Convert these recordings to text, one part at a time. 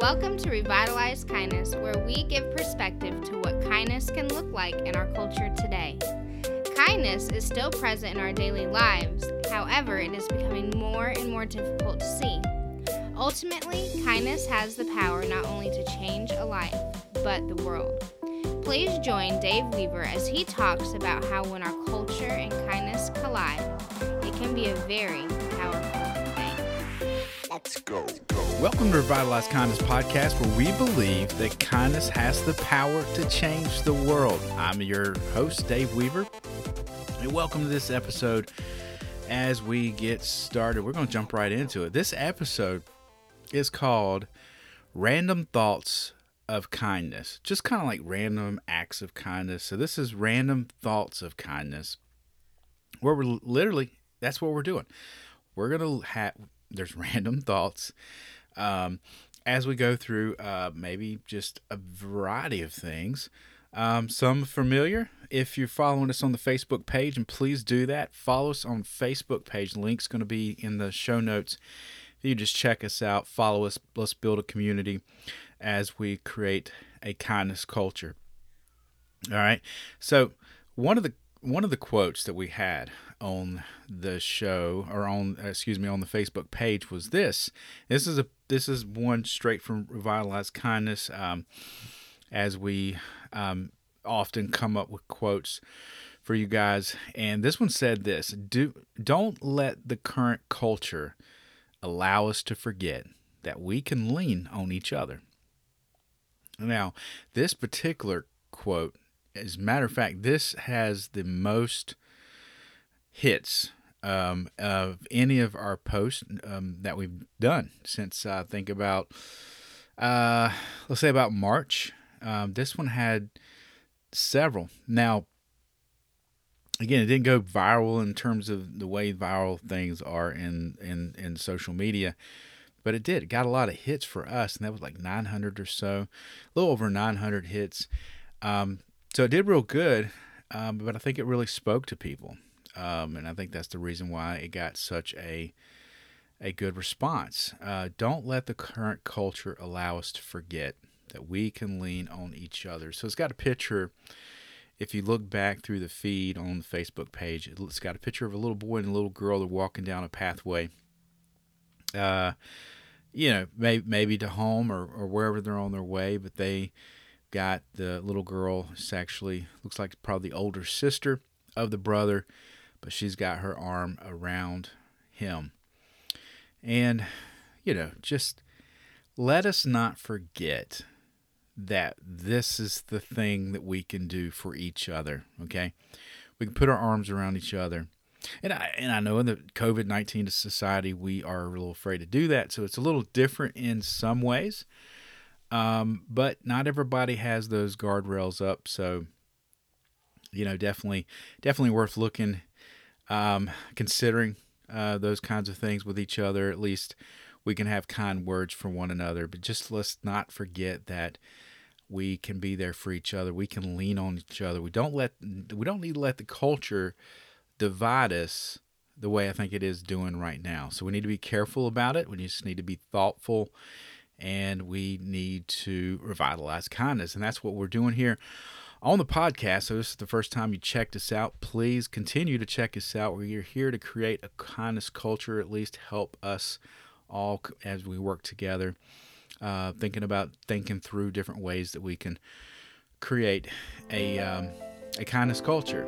Welcome to Revitalize Kindness, where we give perspective to what kindness can look like in our culture today. Kindness is still present in our daily lives, however, it is becoming more and more difficult to see. Ultimately, kindness has the power not only to change a life, but the world. Please join Dave Weaver as he talks about how when our culture and kindness collide, it can be a very powerful thing. Let's go. Welcome to Revitalize Kindness Podcast, where we believe that kindness has the power to change the world. I'm your host, Dave Weaver, and welcome to this episode. As we get started, we're going to jump right into it. This episode is called Random Thoughts of Kindness, just kind of like random acts of kindness. So, this is Random Thoughts of Kindness, where we're literally, that's what we're doing. We're going to have, there's random thoughts um, as we go through uh, maybe just a variety of things. Um, some familiar. If you're following us on the Facebook page, and please do that, follow us on Facebook page. Link's going to be in the show notes. If You just check us out, follow us. Let's build a community as we create a kindness culture. All right. So one of the one of the quotes that we had on the show or on excuse me on the Facebook page was this. This is a this is one straight from revitalized Kindness. Um, as we um, often come up with quotes for you guys, and this one said this: "Do don't let the current culture allow us to forget that we can lean on each other." Now, this particular quote, as a matter of fact, this has the most hits um, of any of our posts um, that we've done since I uh, think about uh, let's say about March. Um, this one had several. Now, again, it didn't go viral in terms of the way viral things are in in in social media, but it did. It got a lot of hits for us, and that was like 900 or so, a little over 900 hits. Um, so it did real good, um, but I think it really spoke to people um, and I think that's the reason why it got such a a good response. Uh, don't let the current culture allow us to forget that we can lean on each other. So it's got a picture. If you look back through the feed on the Facebook page, it's got a picture of a little boy and a little girl. They're walking down a pathway. Uh, you know, maybe maybe to home or, or wherever they're on their way, but they got the little girl. It's actually looks like probably the older sister of the brother but she's got her arm around him. And, you know, just let us not forget that this is the thing that we can do for each other, okay? We can put our arms around each other. And I, and I know in the COVID 19 society, we are a little afraid to do that. So it's a little different in some ways. Um, but not everybody has those guardrails up. So, you know, definitely, definitely worth looking um, considering uh, those kinds of things with each other. At least we can have kind words for one another. But just let's not forget that we can be there for each other. We can lean on each other. We don't let we don't need to let the culture divide us the way I think it is doing right now. So we need to be careful about it. We just need to be thoughtful and we need to revitalize kindness. And that's what we're doing here on the podcast. So, this is the first time you checked us out. Please continue to check us out. We're here to create a kindness culture, at least help us all as we work together, uh, thinking about thinking through different ways that we can create a, um, a kindness culture.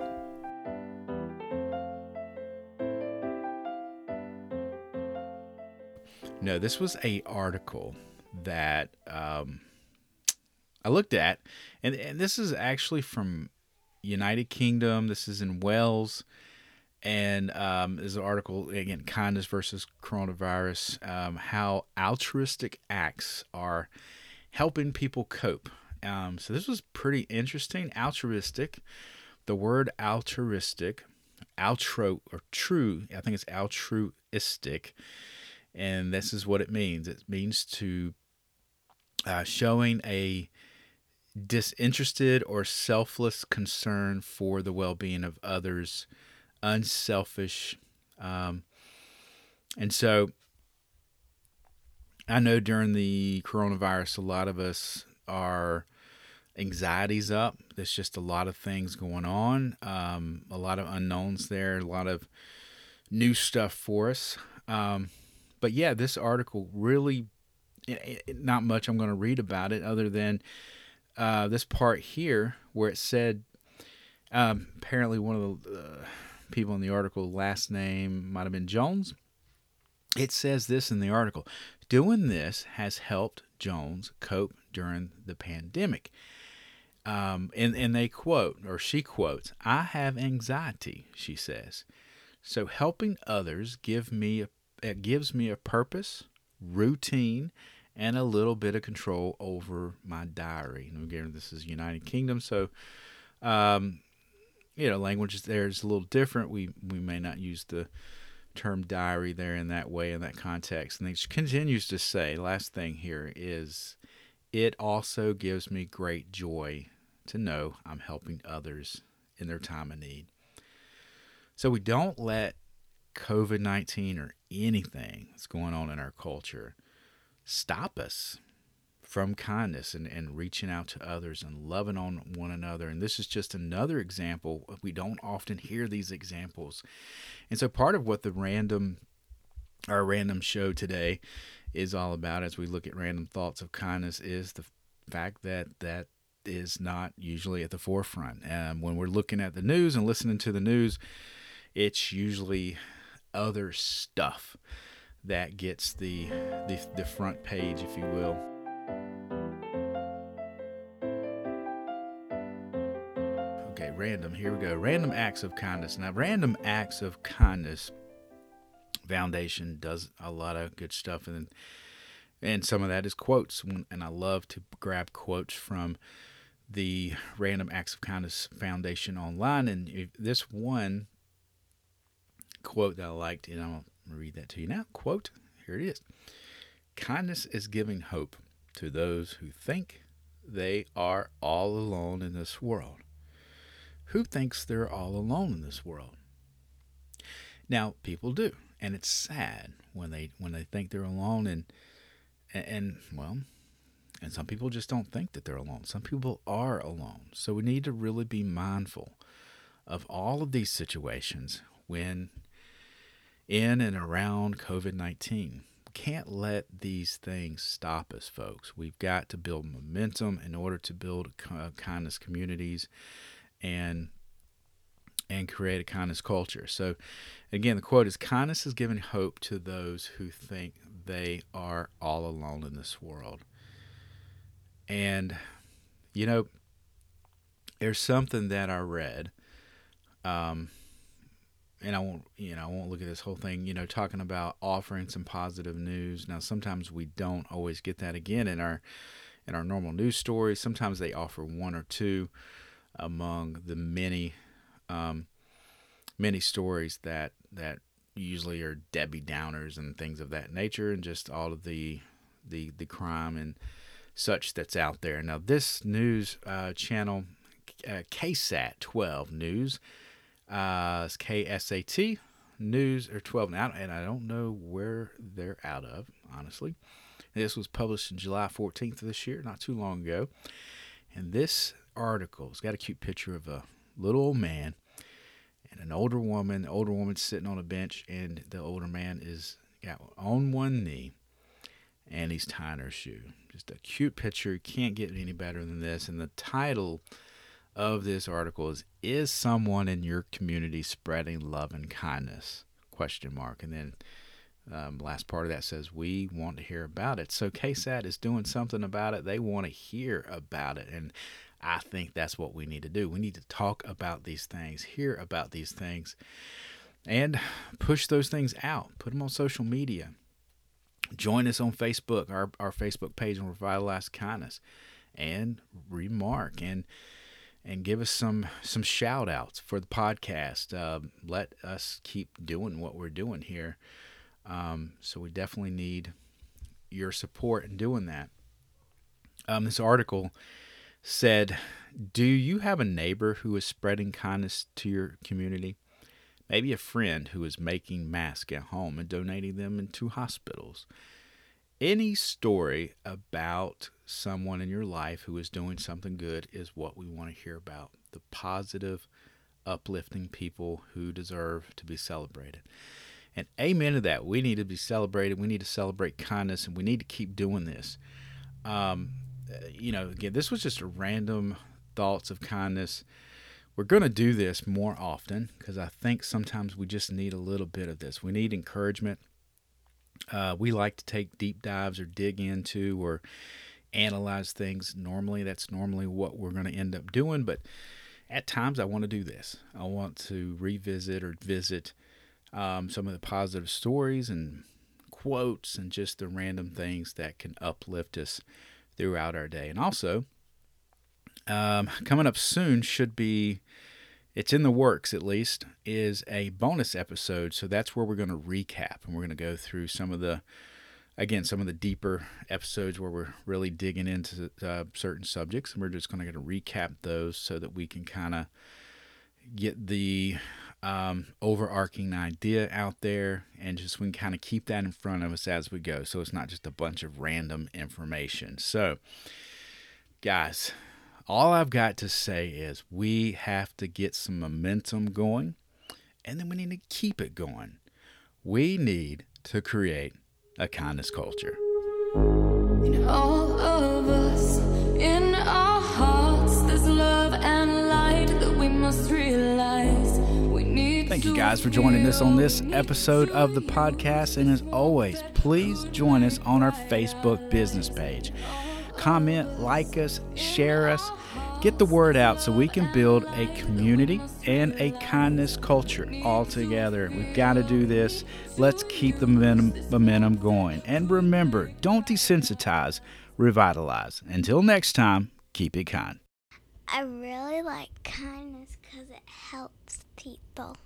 No, this was a article that um, I looked at, and, and this is actually from United Kingdom. This is in Wales, and um, there's an article again, kindness versus coronavirus, um, how altruistic acts are helping people cope. Um, so this was pretty interesting. Altruistic, the word altruistic, outro or true, I think it's altruistic, and this is what it means. It means to uh, showing a disinterested or selfless concern for the well being of others, unselfish. Um, and so I know during the coronavirus, a lot of us are anxieties up. There's just a lot of things going on, um, a lot of unknowns there, a lot of new stuff for us. Um, but yeah, this article really, it, it, not much I'm going to read about it other than uh, this part here where it said um, apparently one of the uh, people in the article, last name might have been Jones. It says this in the article Doing this has helped Jones cope during the pandemic. Um, and, and they quote, or she quotes, I have anxiety, she says. So helping others give me a, it gives me a purpose, routine, and a little bit of control over my diary. And again, this is United Kingdom, so um, you know, language there is a little different. We we may not use the term diary there in that way in that context. And he continues to say, last thing here is, it also gives me great joy to know I'm helping others in their time of need. So we don't let COVID 19 or anything that's going on in our culture stop us from kindness and, and reaching out to others and loving on one another. And this is just another example. We don't often hear these examples. And so part of what the random our random show today is all about as we look at random thoughts of kindness is the fact that that is not usually at the forefront. Um, when we're looking at the news and listening to the news, it's usually other stuff that gets the, the, the front page, if you will. Okay, random. Here we go. Random acts of kindness. Now, random acts of kindness foundation does a lot of good stuff, and and some of that is quotes. And I love to grab quotes from the Random Acts of Kindness Foundation online. And this one quote that I liked, and I'll read that to you now. Quote, here it is Kindness is giving hope to those who think they are all alone in this world. Who thinks they're all alone in this world? Now, people do, and it's sad when they when they think they're alone and and, and well, and some people just don't think that they're alone. Some people are alone. So we need to really be mindful of all of these situations when in and around COVID 19 can't let these things stop us, folks. We've got to build momentum in order to build kindness communities and and create a kindness culture. So, again, the quote is Kindness is giving hope to those who think they are all alone in this world. And, you know, there's something that I read. Um, and I won't, you know, I won't look at this whole thing, you know, talking about offering some positive news. Now, sometimes we don't always get that again in our in our normal news stories. Sometimes they offer one or two among the many um, many stories that that usually are Debbie Downers and things of that nature, and just all of the the the crime and such that's out there. Now, this news uh, channel, uh, KSAT 12 News uh, KSAT News or 12 now, and I don't know where they're out of, honestly. This was published in July 14th of this year, not too long ago. And this article's got a cute picture of a little old man and an older woman. The older woman's sitting on a bench, and the older man is got on one knee, and he's tying her shoe. Just a cute picture. Can't get any better than this. And the title of this article is is someone in your community spreading love and kindness? Question mark. And then um, last part of that says we want to hear about it. So ksat is doing something about it. They want to hear about it. And i think that's what we need to do. We need to talk about these things hear about these things and push those things out. Put them on social media. Join us on facebook. Our, our facebook page on revitalized kindness and remark. And and give us some some shout outs for the podcast. Uh, let us keep doing what we're doing here. Um, so we definitely need your support in doing that. Um, this article said, "Do you have a neighbor who is spreading kindness to your community? Maybe a friend who is making masks at home and donating them into hospitals." Any story about someone in your life who is doing something good is what we want to hear about. The positive, uplifting people who deserve to be celebrated. And amen to that. We need to be celebrated. We need to celebrate kindness, and we need to keep doing this. Um, you know, again, this was just a random thoughts of kindness. We're going to do this more often because I think sometimes we just need a little bit of this. We need encouragement. Uh, we like to take deep dives or dig into or analyze things. Normally, that's normally what we're going to end up doing. But at times, I want to do this. I want to revisit or visit um, some of the positive stories and quotes and just the random things that can uplift us throughout our day. And also, um, coming up soon should be, it's in the works at least, is a bonus episode. So that's where we're going to recap and we're going to go through some of the, again, some of the deeper episodes where we're really digging into uh, certain subjects. And we're just going to recap those so that we can kind of get the um, overarching idea out there and just we can kind of keep that in front of us as we go so it's not just a bunch of random information so guys all i've got to say is we have to get some momentum going and then we need to keep it going we need to create a kindness culture in all of us in our hearts there's love and light that we must realize Thank you guys for joining us on this episode of the podcast. And as always, please join us on our Facebook business page. Comment, like us, share us, get the word out so we can build a community and a kindness culture all together. We've got to do this. Let's keep the momentum, going. And remember, don't desensitize, revitalize. Until next time, keep it kind. I really like kindness because it helps people.